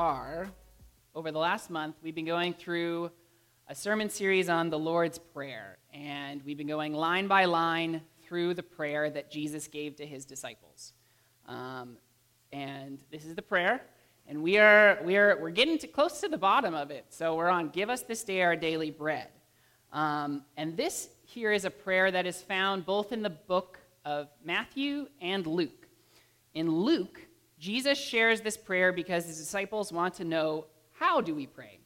are, over the last month, we've been going through a sermon series on the Lord's Prayer. And we've been going line by line through the prayer that Jesus gave to his disciples. Um, and this is the prayer. And we are, we are we're getting to, close to the bottom of it. So we're on Give Us This Day Our Daily Bread. Um, and this here is a prayer that is found both in the book of Matthew and Luke. In Luke, Jesus shares this prayer because his disciples want to know how do we pray.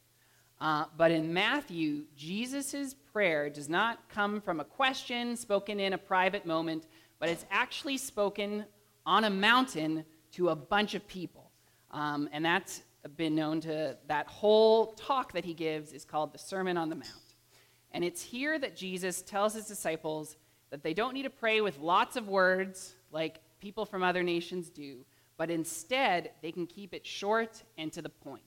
Uh, but in Matthew, Jesus' prayer does not come from a question spoken in a private moment, but it's actually spoken on a mountain to a bunch of people. Um, and that's been known to, that whole talk that he gives is called the Sermon on the Mount. And it's here that Jesus tells his disciples that they don't need to pray with lots of words like people from other nations do, but instead they can keep it short and to the point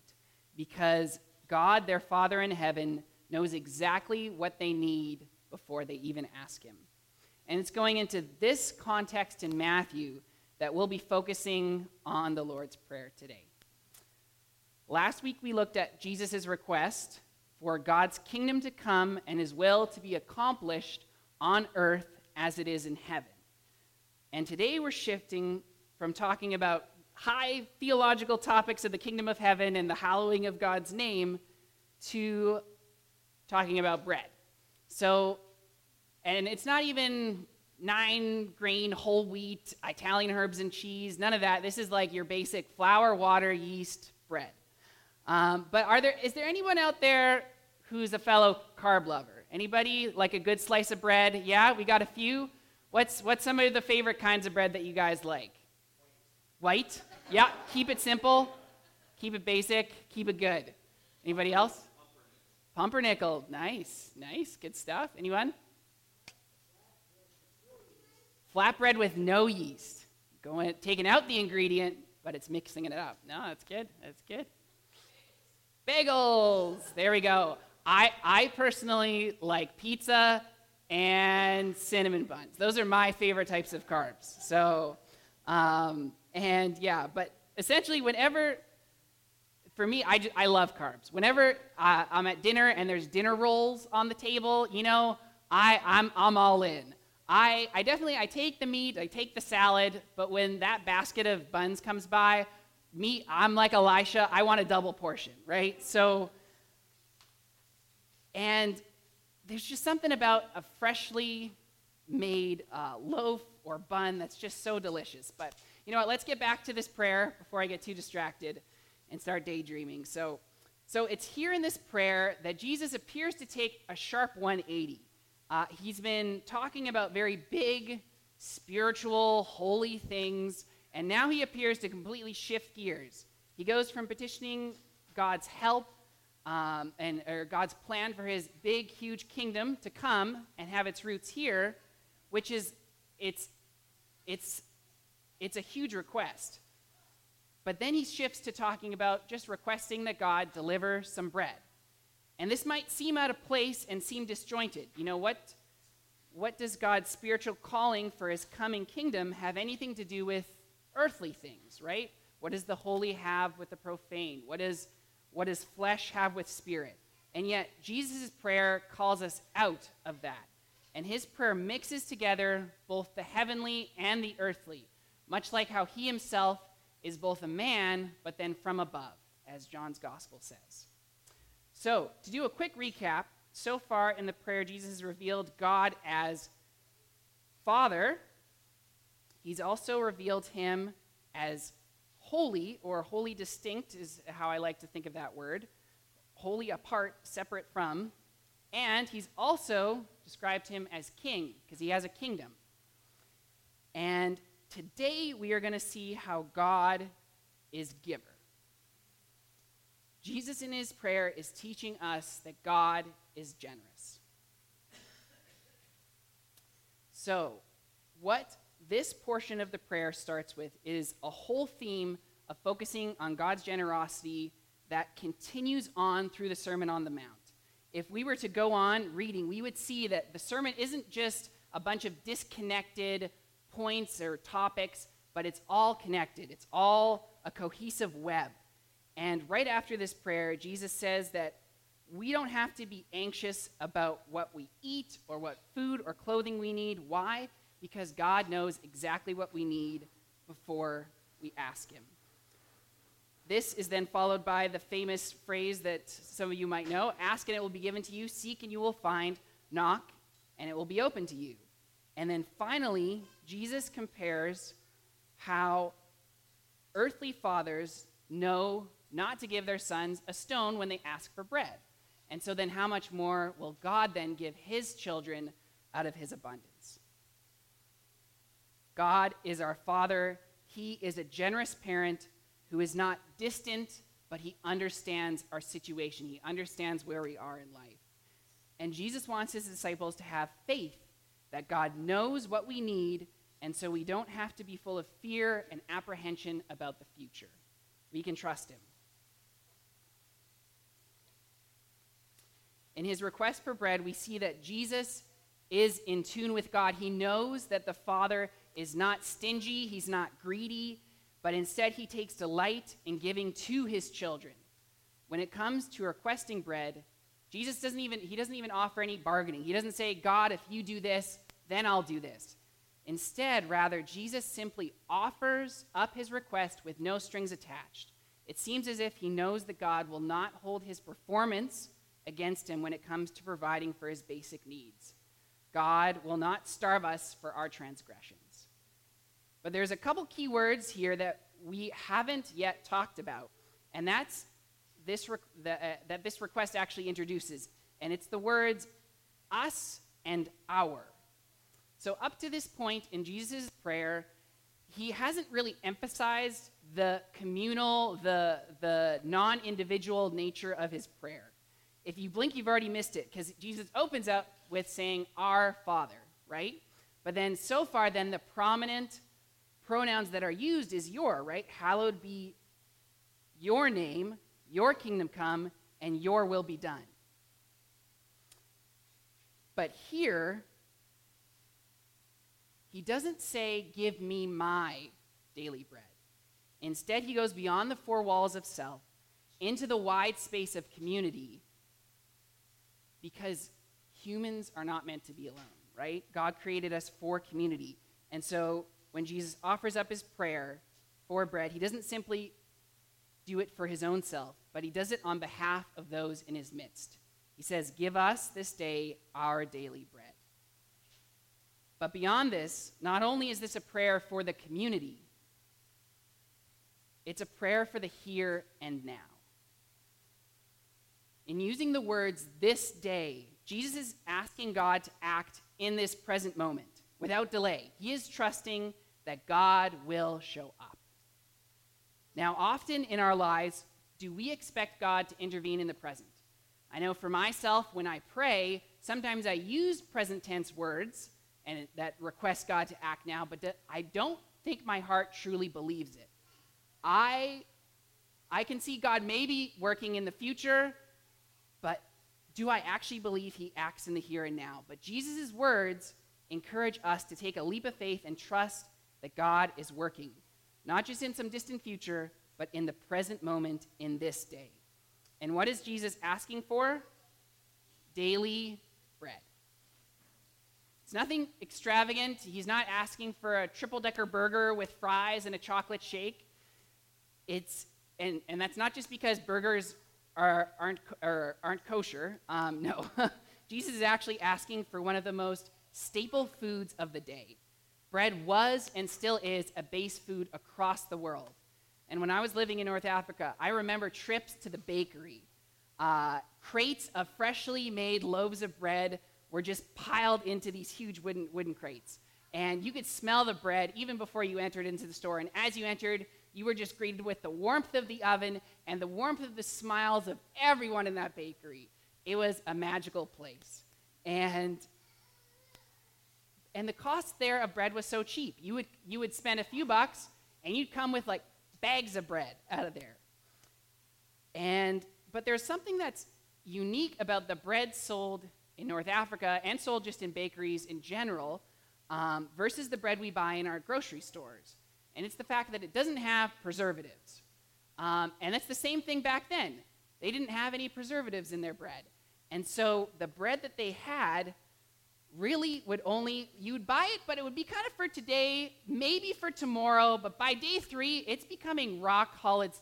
because God, their Father in heaven, knows exactly what they need before they even ask Him. And it's going into this context in Matthew that we'll be focusing on the Lord's Prayer today. Last week we looked at Jesus' request for God's kingdom to come and His will to be accomplished on earth as it is in heaven. And today we're shifting from talking about high theological topics of the kingdom of heaven and the hallowing of God's name to talking about bread. So, and it's not even nine grain whole wheat Italian herbs and cheese, none of that. This is like your basic flour, water, yeast, bread. Um, but are there is there anyone out there who's a fellow carb lover? Anybody like a good slice of bread? Yeah, we got a few. What's what's some of the favorite kinds of bread that you guys like? White? Yeah, keep it simple, keep it basic, keep it good. Anybody else? Pumpernickel. Nice, nice, good stuff. Anyone? Flatbread with no yeast. Going, taking out the ingredient, but it's mixing it up. No, that's good. That's good. Bagels. There we go. I, I personally like pizza and cinnamon buns. Those are my favorite types of carbs. So, um, and yeah, but essentially, whenever, for me, I, just, I love carbs. Whenever uh, I'm at dinner and there's dinner rolls on the table, you know, I, I'm, I'm all in. I, I definitely, I take the meat, I take the salad, but when that basket of buns comes by, me, I'm like Elisha, I want a double portion, right? So, and there's just something about a freshly made uh, loaf or bun that's just so delicious. But you know what? Let's get back to this prayer before I get too distracted and start daydreaming. So, so it's here in this prayer that Jesus appears to take a sharp 180. Uh, he's been talking about very big, spiritual, holy things, and now he appears to completely shift gears. He goes from petitioning God's help um, and or God's plan for his big, huge kingdom to come and have its roots here, which is it's it's it's a huge request. But then he shifts to talking about just requesting that God deliver some bread. And this might seem out of place and seem disjointed. You know, what, what does God's spiritual calling for his coming kingdom have anything to do with earthly things, right? What does the holy have with the profane? What, is, what does flesh have with spirit? And yet, Jesus' prayer calls us out of that. And his prayer mixes together both the heavenly and the earthly much like how he himself is both a man, but then from above, as John's gospel says. So, to do a quick recap, so far in the prayer, Jesus has revealed God as Father. He's also revealed him as holy, or wholly distinct, is how I like to think of that word. Wholly apart, separate from. And he's also described him as king, because he has a kingdom. And today we are going to see how God is giver. Jesus in his prayer is teaching us that God is generous. So, what this portion of the prayer starts with is a whole theme of focusing on God's generosity that continues on through the Sermon on the Mount. If we were to go on reading, we would see that the sermon isn't just a bunch of disconnected points or topics, but it's all connected. It's all a cohesive web. And right after this prayer, Jesus says that we don't have to be anxious about what we eat or what food or clothing we need. Why? Because God knows exactly what we need before we ask Him. This is then followed by the famous phrase that some of you might know ask and it will be given to you, seek and you will find, knock and it will be open to you. And then finally, Jesus compares how earthly fathers know not to give their sons a stone when they ask for bread. And so then, how much more will God then give his children out of his abundance? God is our Father. He is a generous parent who is not distant, but he understands our situation. He understands where we are in life. And Jesus wants his disciples to have faith that God knows what we need, and so we don't have to be full of fear and apprehension about the future. We can trust him. In his request for bread, we see that Jesus is in tune with God. He knows that the Father is not stingy, he's not greedy, but instead he takes delight in giving to his children. When it comes to requesting bread, Jesus doesn't even he doesn't even offer any bargaining. He doesn't say, "God, if you do this, then I'll do this." Instead, rather, Jesus simply offers up his request with no strings attached. It seems as if he knows that God will not hold his performance against him when it comes to providing for his basic needs. God will not starve us for our transgressions. But there's a couple key words here that we haven't yet talked about, and that's this re- the, uh, that this request actually introduces, and it's the words us and our. So, up to this point in Jesus' prayer, he hasn't really emphasized the communal, the, the non individual nature of his prayer. If you blink, you've already missed it because Jesus opens up with saying, Our Father, right? But then, so far, then the prominent pronouns that are used is your, right? Hallowed be your name, your kingdom come, and your will be done. But here, he doesn't say, Give me my daily bread. Instead, he goes beyond the four walls of self into the wide space of community because humans are not meant to be alone, right? God created us for community. And so when Jesus offers up his prayer for bread, he doesn't simply do it for his own self, but he does it on behalf of those in his midst. He says, Give us this day our daily bread. But beyond this, not only is this a prayer for the community, it's a prayer for the here and now. In using the words this day, Jesus is asking God to act in this present moment without delay. He is trusting that God will show up. Now, often in our lives, do we expect God to intervene in the present? I know for myself, when I pray, sometimes I use present tense words and that request God to act now, but I don't think my heart truly believes it. I, I can see God maybe working in the future, but do I actually believe he acts in the here and now? But Jesus' words encourage us to take a leap of faith and trust that God is working, not just in some distant future, but in the present moment in this day. And what is Jesus asking for? Daily bread. It's nothing extravagant. He's not asking for a triple decker burger with fries and a chocolate shake. It's, and, and that's not just because burgers are, aren't, are, aren't kosher. Um, no. Jesus is actually asking for one of the most staple foods of the day. Bread was and still is a base food across the world. And when I was living in North Africa, I remember trips to the bakery. Uh, crates of freshly made loaves of bread were just piled into these huge wooden, wooden crates. And you could smell the bread even before you entered into the store. And as you entered, you were just greeted with the warmth of the oven and the warmth of the smiles of everyone in that bakery. It was a magical place. And and the cost there of bread was so cheap. You would you would spend a few bucks and you'd come with like bags of bread out of there. And but there's something that's unique about the bread sold in North Africa and sold just in bakeries in general um, versus the bread we buy in our grocery stores. And it's the fact that it doesn't have preservatives. Um, and it's the same thing back then. They didn't have any preservatives in their bread. And so the bread that they had really would only, you would buy it, but it would be kind of for today, maybe for tomorrow, but by day three, it's becoming rock solid.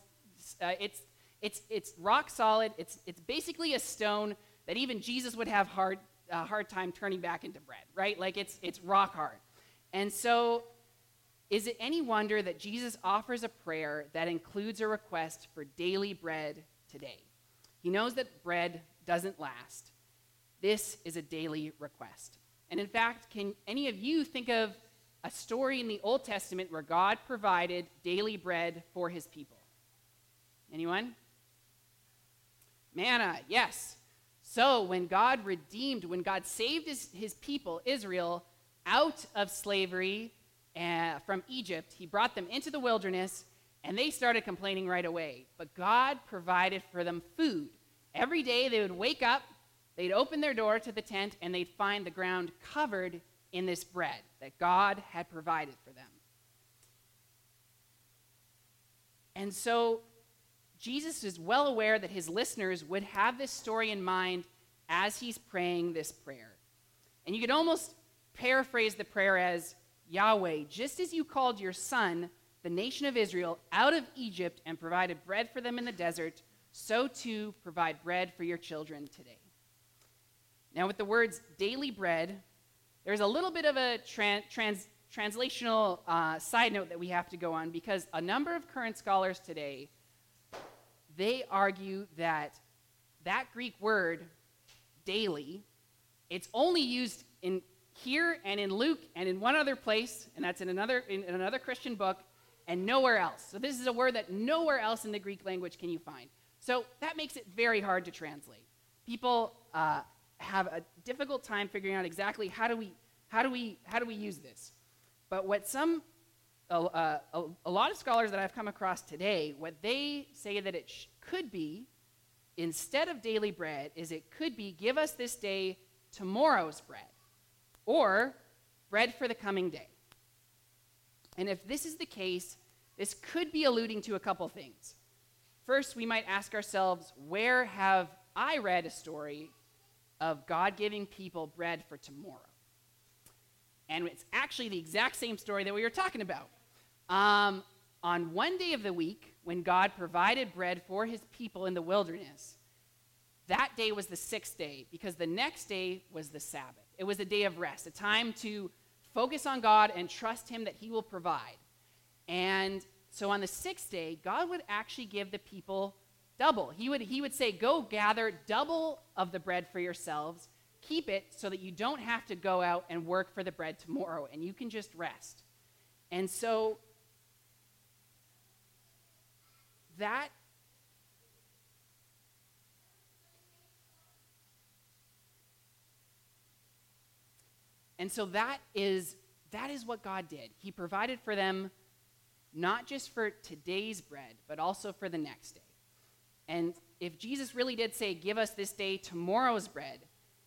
Uh, it's, it's, it's rock solid. It's, it's basically a stone that even Jesus would have hard, hard time turning back into bread, right? Like it's, it's rock hard. And so is it any wonder that Jesus offers a prayer that includes a request for daily bread today? He knows that bread doesn't last. This is a daily request. And in fact, can any of you think of a story in the Old Testament where God provided daily bread for his people? Anyone? Manna, yes. So when God redeemed, when God saved his, his people, Israel, out of slavery uh, from Egypt, he brought them into the wilderness, and they started complaining right away. But God provided for them food. Every day they would wake up, they'd open their door to the tent, and they'd find the ground covered in this bread that God had provided for them. And so Jesus is well aware that his listeners would have this story in mind as he's praying this prayer. And you could almost paraphrase the prayer as Yahweh, just as you called your son, the nation of Israel, out of Egypt and provided bread for them in the desert, so too provide bread for your children today. Now, with the words daily bread, there's a little bit of a trans, trans, translational uh, side note that we have to go on because a number of current scholars today they argue that that Greek word daily it's only used in here and in Luke and in one other place, and that's in another, in, in another Christian book, and nowhere else. So this is a word that nowhere else in the Greek language can you find. So that makes it very hard to translate. People uh, have a difficult time figuring out exactly how do we how do we how do we use this. But what some a, a, a lot of scholars that I've come across today, what they say that it sh- could be instead of daily bread is it could be give us this day tomorrow's bread or bread for the coming day. And if this is the case, this could be alluding to a couple things. First, we might ask ourselves, where have I read a story of God giving people bread for tomorrow? And it's actually the exact same story that we were talking about. Um, on one day of the week, when God provided bread for his people in the wilderness, that day was the sixth day because the next day was the Sabbath. It was a day of rest, a time to focus on God and trust Him that He will provide. And so on the sixth day, God would actually give the people double. He would, he would say, Go gather double of the bread for yourselves, keep it so that you don't have to go out and work for the bread tomorrow, and you can just rest. And so that And so that is that is what God did. He provided for them not just for today's bread, but also for the next day. And if Jesus really did say, Give us this day tomorrow's bread,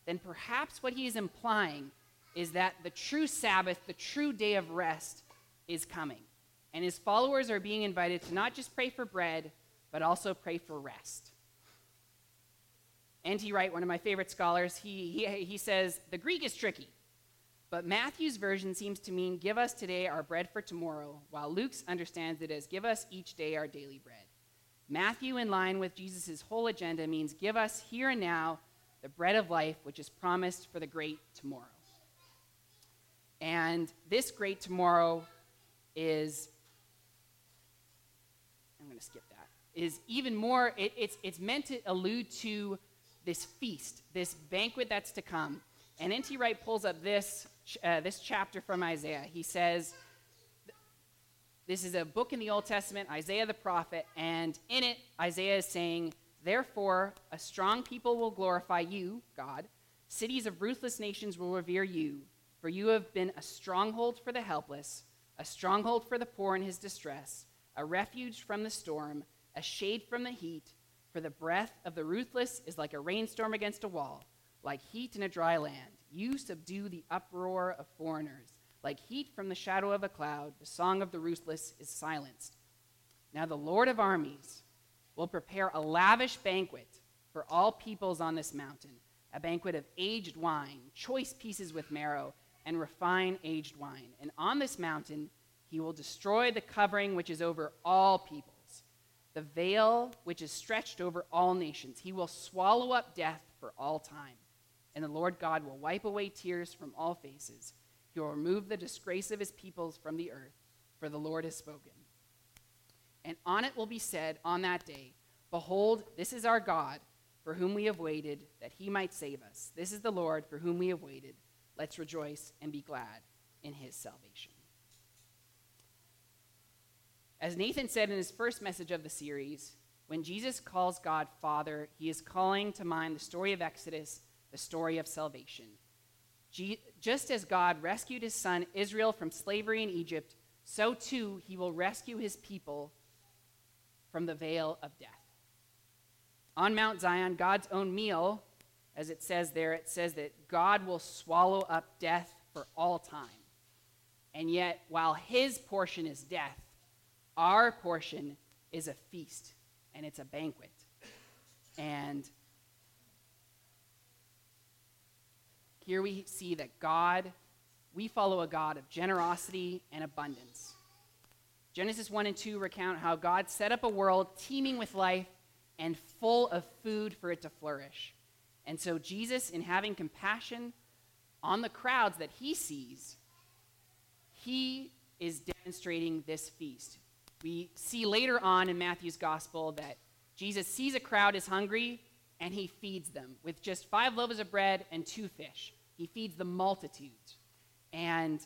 then perhaps what he is implying is that the true Sabbath, the true day of rest, is coming. And his followers are being invited to not just pray for bread, but also pray for rest. N.T. Wright, one of my favorite scholars, he, he, he says, The Greek is tricky. But Matthew's version seems to mean, Give us today our bread for tomorrow, while Luke's understands it as, Give us each day our daily bread. Matthew, in line with Jesus' whole agenda, means, Give us here and now the bread of life, which is promised for the great tomorrow. And this great tomorrow is, I'm going to skip that, is even more, it, it's, it's meant to allude to this feast, this banquet that's to come. And N.T. Wright pulls up this uh, this chapter from Isaiah. He says, This is a book in the Old Testament, Isaiah the prophet, and in it, Isaiah is saying, Therefore, a strong people will glorify you, God. Cities of ruthless nations will revere you, for you have been a stronghold for the helpless, a stronghold for the poor in his distress, a refuge from the storm, a shade from the heat. For the breath of the ruthless is like a rainstorm against a wall, like heat in a dry land. You subdue the uproar of foreigners. Like heat from the shadow of a cloud, the song of the ruthless is silenced. Now the Lord of armies will prepare a lavish banquet for all peoples on this mountain, a banquet of aged wine, choice pieces with marrow, and refined aged wine. And on this mountain he will destroy the covering which is over all peoples, the veil which is stretched over all nations. He will swallow up death for all time. And the Lord God will wipe away tears from all faces. He will remove the disgrace of his peoples from the earth, for the Lord has spoken. And on it will be said on that day, Behold, this is our God, for whom we have waited, that he might save us. This is the Lord, for whom we have waited. Let's rejoice and be glad in his salvation. As Nathan said in his first message of the series, when Jesus calls God Father, he is calling to mind the story of Exodus, the story of salvation. Just as God rescued his son Israel from slavery in Egypt, so too he will rescue his people from the veil of death. On Mount Zion, God's own meal, as it says there, it says that God will swallow up death for all time. And yet, while his portion is death, our portion is a feast and it's a banquet. And here we see that God, we follow a God of generosity and abundance. Genesis 1 and 2 recount how God set up a world teeming with life and full of food for it to flourish. And so, Jesus, in having compassion on the crowds that he sees, he is demonstrating this feast. We see later on in Matthew's gospel that Jesus sees a crowd is hungry and he feeds them with just five loaves of bread and two fish. He feeds the multitudes. And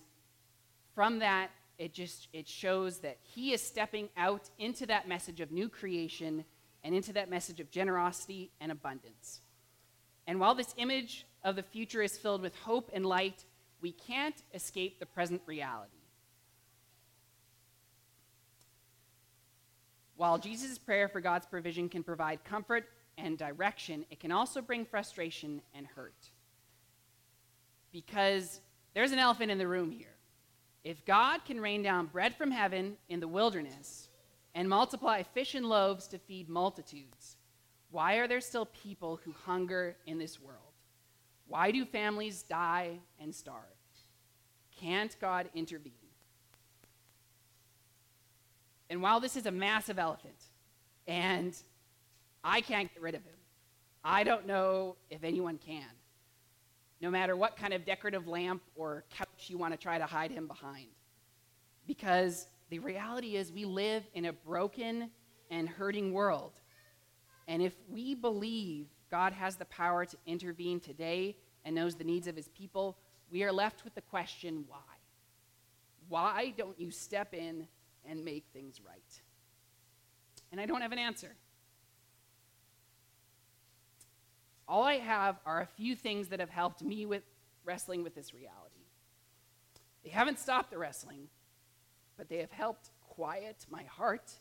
from that, it just it shows that he is stepping out into that message of new creation and into that message of generosity and abundance. And while this image of the future is filled with hope and light, we can't escape the present reality. While Jesus' prayer for God's provision can provide comfort and direction, it can also bring frustration and hurt. Because there's an elephant in the room here. If God can rain down bread from heaven in the wilderness and multiply fish and loaves to feed multitudes, why are there still people who hunger in this world? Why do families die and starve? Can't God intervene? And while this is a massive elephant, and I can't get rid of him, I don't know if anyone can no matter what kind of decorative lamp or couch you want to try to hide him behind. Because the reality is, we live in a broken and hurting world. And if we believe God has the power to intervene today and knows the needs of his people, we are left with the question why? Why don't you step in and make things right? And I don't have an answer. All I have are a few things that have helped me with wrestling with this reality. They haven't stopped the wrestling, but they have helped quiet my heart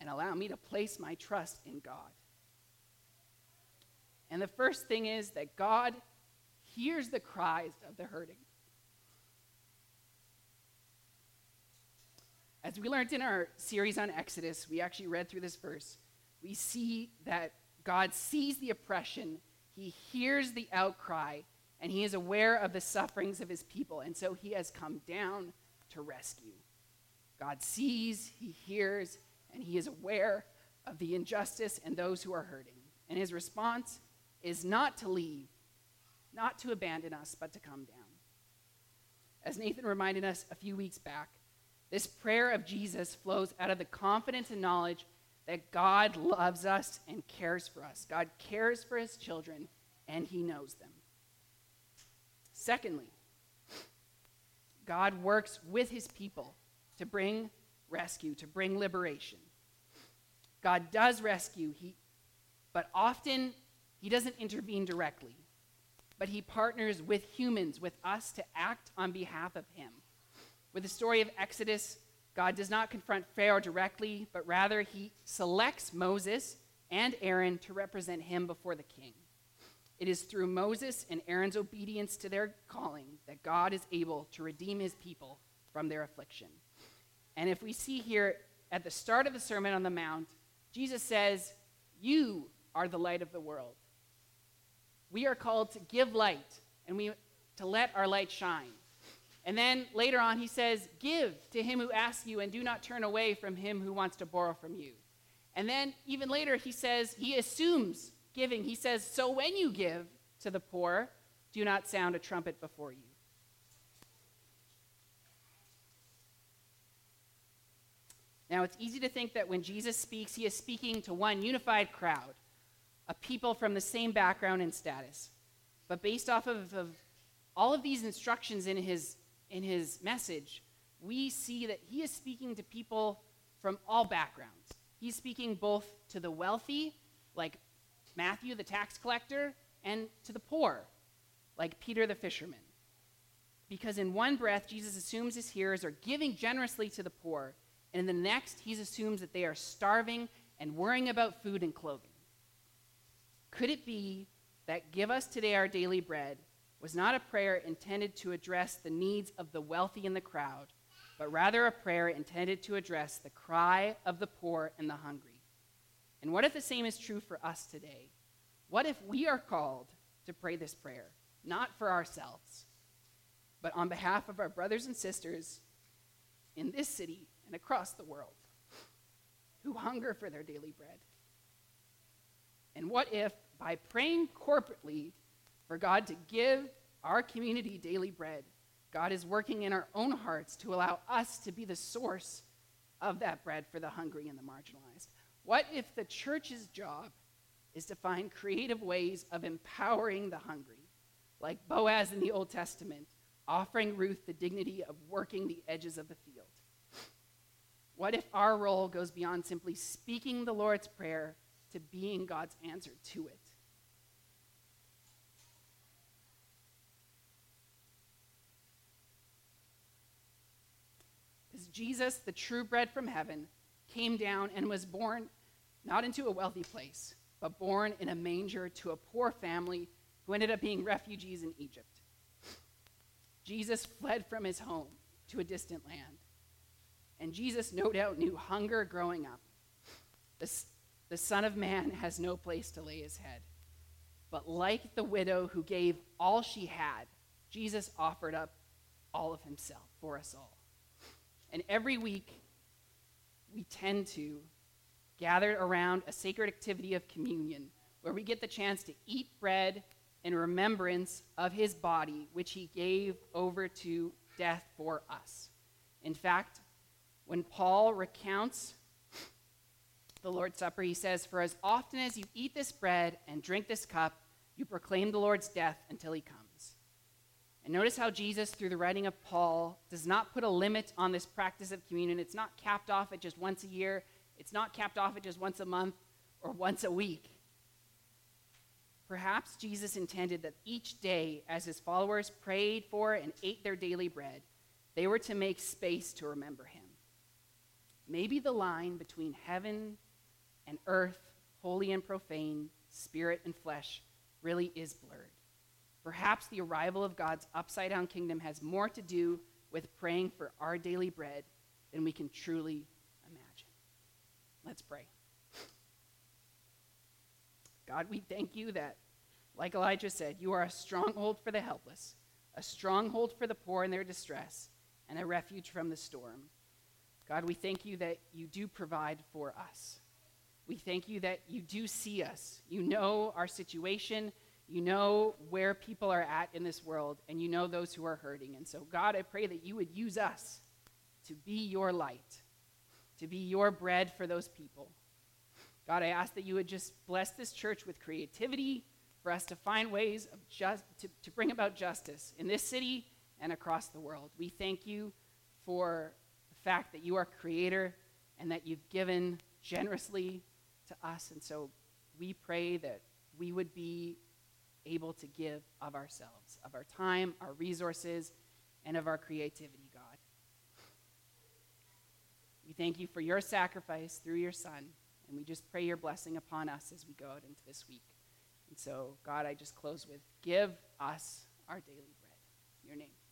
and allow me to place my trust in God. And the first thing is that God hears the cries of the hurting. As we learned in our series on Exodus, we actually read through this verse. We see that God sees the oppression he hears the outcry and he is aware of the sufferings of his people. And so he has come down to rescue. God sees, he hears, and he is aware of the injustice and those who are hurting. And his response is not to leave, not to abandon us, but to come down. As Nathan reminded us a few weeks back, this prayer of Jesus flows out of the confidence and knowledge that God loves us and cares for us. God cares for his children, and he knows them. Secondly, God works with his people to bring rescue, to bring liberation. God does rescue, he, but often he doesn't intervene directly, but he partners with humans, with us, to act on behalf of him. With the story of Exodus, God does not confront Pharaoh directly, but rather he selects Moses and Aaron to represent him before the king. It is through Moses and Aaron's obedience to their calling that God is able to redeem his people from their affliction. And if we see here at the start of the Sermon on the Mount, Jesus says, You are the light of the world. We are called to give light and we to let our light shine. And then later on, he says, Give to him who asks you, and do not turn away from him who wants to borrow from you. And then even later, he says, He assumes giving. He says, So when you give to the poor, do not sound a trumpet before you. Now, it's easy to think that when Jesus speaks, he is speaking to one unified crowd, a people from the same background and status. But based off of, of all of these instructions in his, in his message, we see that he is speaking to people from all backgrounds. He's speaking both to the wealthy, like Matthew the tax collector, and to the poor, like Peter the fisherman. Because in one breath, Jesus assumes his hearers are giving generously to the poor, and in the next, he assumes that they are starving and worrying about food and clothing. Could it be that give us today our daily bread was not a prayer intended to address the needs of the wealthy in the crowd, but rather a prayer intended to address the cry of the poor and the hungry? And what if the same is true for us today? What if we are called to pray this prayer, not for ourselves, but on behalf of our brothers and sisters in this city and across the world who hunger for their daily bread? And what if, by praying corporately for God to give our community daily bread, God is working in our own hearts to allow us to be the source of that bread for the hungry and the marginalized? What if the church's job is to find creative ways of empowering the hungry, like Boaz in the Old Testament, offering Ruth the dignity of working the edges of the field? What if our role goes beyond simply speaking the Lord's Prayer to being God's answer to it? Because Jesus, the true bread from heaven, came down and was born not into a wealthy place, but born in a manger to a poor family who ended up being refugees in Egypt. Jesus fled from his home to a distant land. And Jesus no doubt knew hunger growing up. The, the Son of Man has no place to lay his head. But like the widow who gave all she had, Jesus offered up all of himself for us all. And every week, we tend to gather around a sacred activity of communion where we get the chance to eat bread in remembrance of his body, which he gave over to death for us. In fact, when Paul recounts the Lord's Supper, he says, For as often as you eat this bread and drink this cup, you proclaim the Lord's death until he comes. And notice how Jesus, through the writing of Paul, does not put a limit on this practice of communion. It's not capped off at just once a year, it's not capped off at just once a month or once a week. Perhaps Jesus intended that each day, as his followers prayed for and ate their daily bread, they were to make space to remember him. Maybe the line between heaven and earth, holy and profane, spirit and flesh, really is blurred. Perhaps the arrival of God's upside down kingdom has more to do with praying for our daily bread than we can truly imagine. Let's pray. God, we thank you that, like Elijah said, you are a stronghold for the helpless, a stronghold for the poor in their distress, and a refuge from the storm. God, we thank you that you do provide for us. We thank you that you do see us. You know our situation you know where people are at in this world, and you know those who are hurting. And so, God, I pray that you would use us to be your light, to be your bread for those people. God, I ask that you would just bless this church with creativity for us to find ways of just, to, to bring about justice in this city and across the world. We thank you for the fact that you are creator and that you've given generously to us. And so we pray that we would be able to give of ourselves, of our time, our resources, and of our creativity, God. We thank you for your sacrifice through your Son, and we just pray your blessing upon us as we go out into this week. And so, God, I just close with give us our daily bread. In your name.